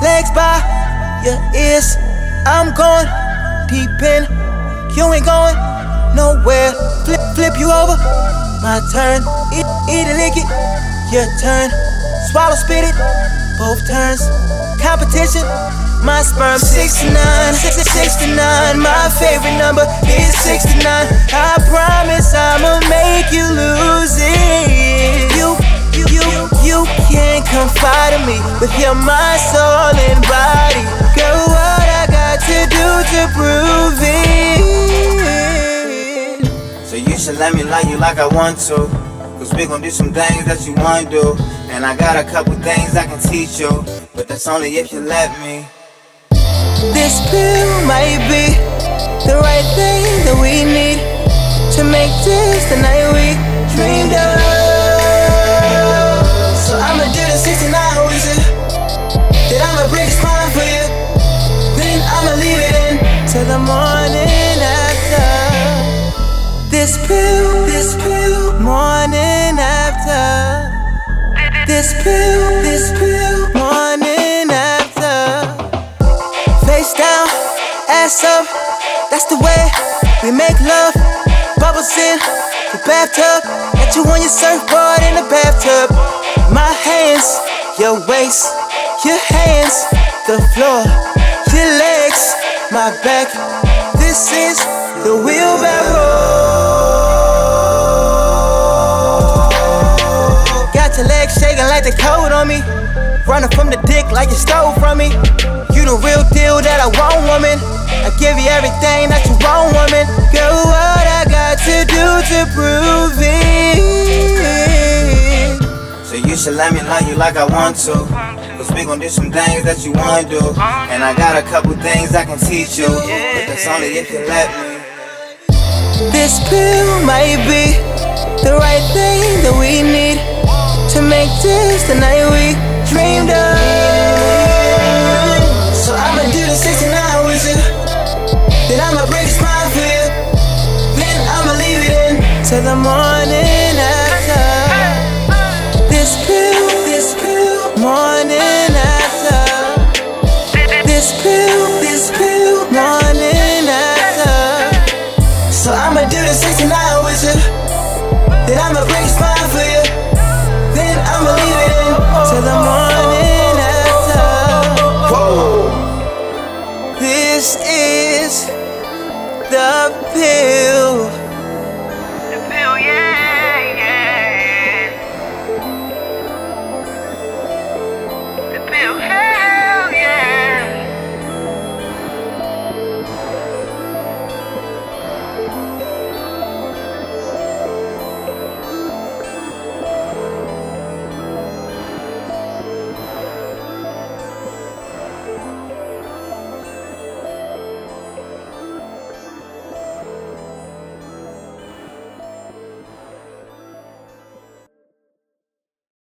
legs by your ears. I'm going deep in. You ain't going nowhere. Flip, flip you over. My turn. Eat, eat it, lick it. Your turn. Swallow, spit it. Both turns. Competition. My sperm 69, 69. My favorite number is 69. I promise I'ma make you lose it. Me with your mind, soul, and body. Girl, what I got to do to prove it? So you should let me love you like I want to. Cause we gon' do some things that you wanna do. And I got a couple things I can teach you. But that's only if you let me. This pill might be the right thing that we need to make this the night This pill, this pill, morning after. This pill, this pill, morning after. Face down, ass up, that's the way we make love. Bubbles in the bathtub, got you on your surfboard in the bathtub. My hands, your waist, your hands, the floor, your legs, my back. This is the wheelbarrow. Shaking like the cold on me. Running from the dick like you stole from me. You the real deal that I want, woman. I give you everything that you want, woman. Girl, what I got to do to prove it? So you should let me love you like I want to. Cause we gon' do some things that you wanna do. And I got a couple things I can teach you. But that's only if you let me. This pill might be the right thing that we need make this the night we dreamed of. So I'ma do the 69 with you. Then I'ma break the spine for you. Then I'ma leave it in till the morning after. This pill, this pill, morning after. This pill, this pill, morning after. So I'ma do the 69 with you. Then I'ma break the spine for you till the morning after. This is the pill. The pill, yeah, yeah. The pill.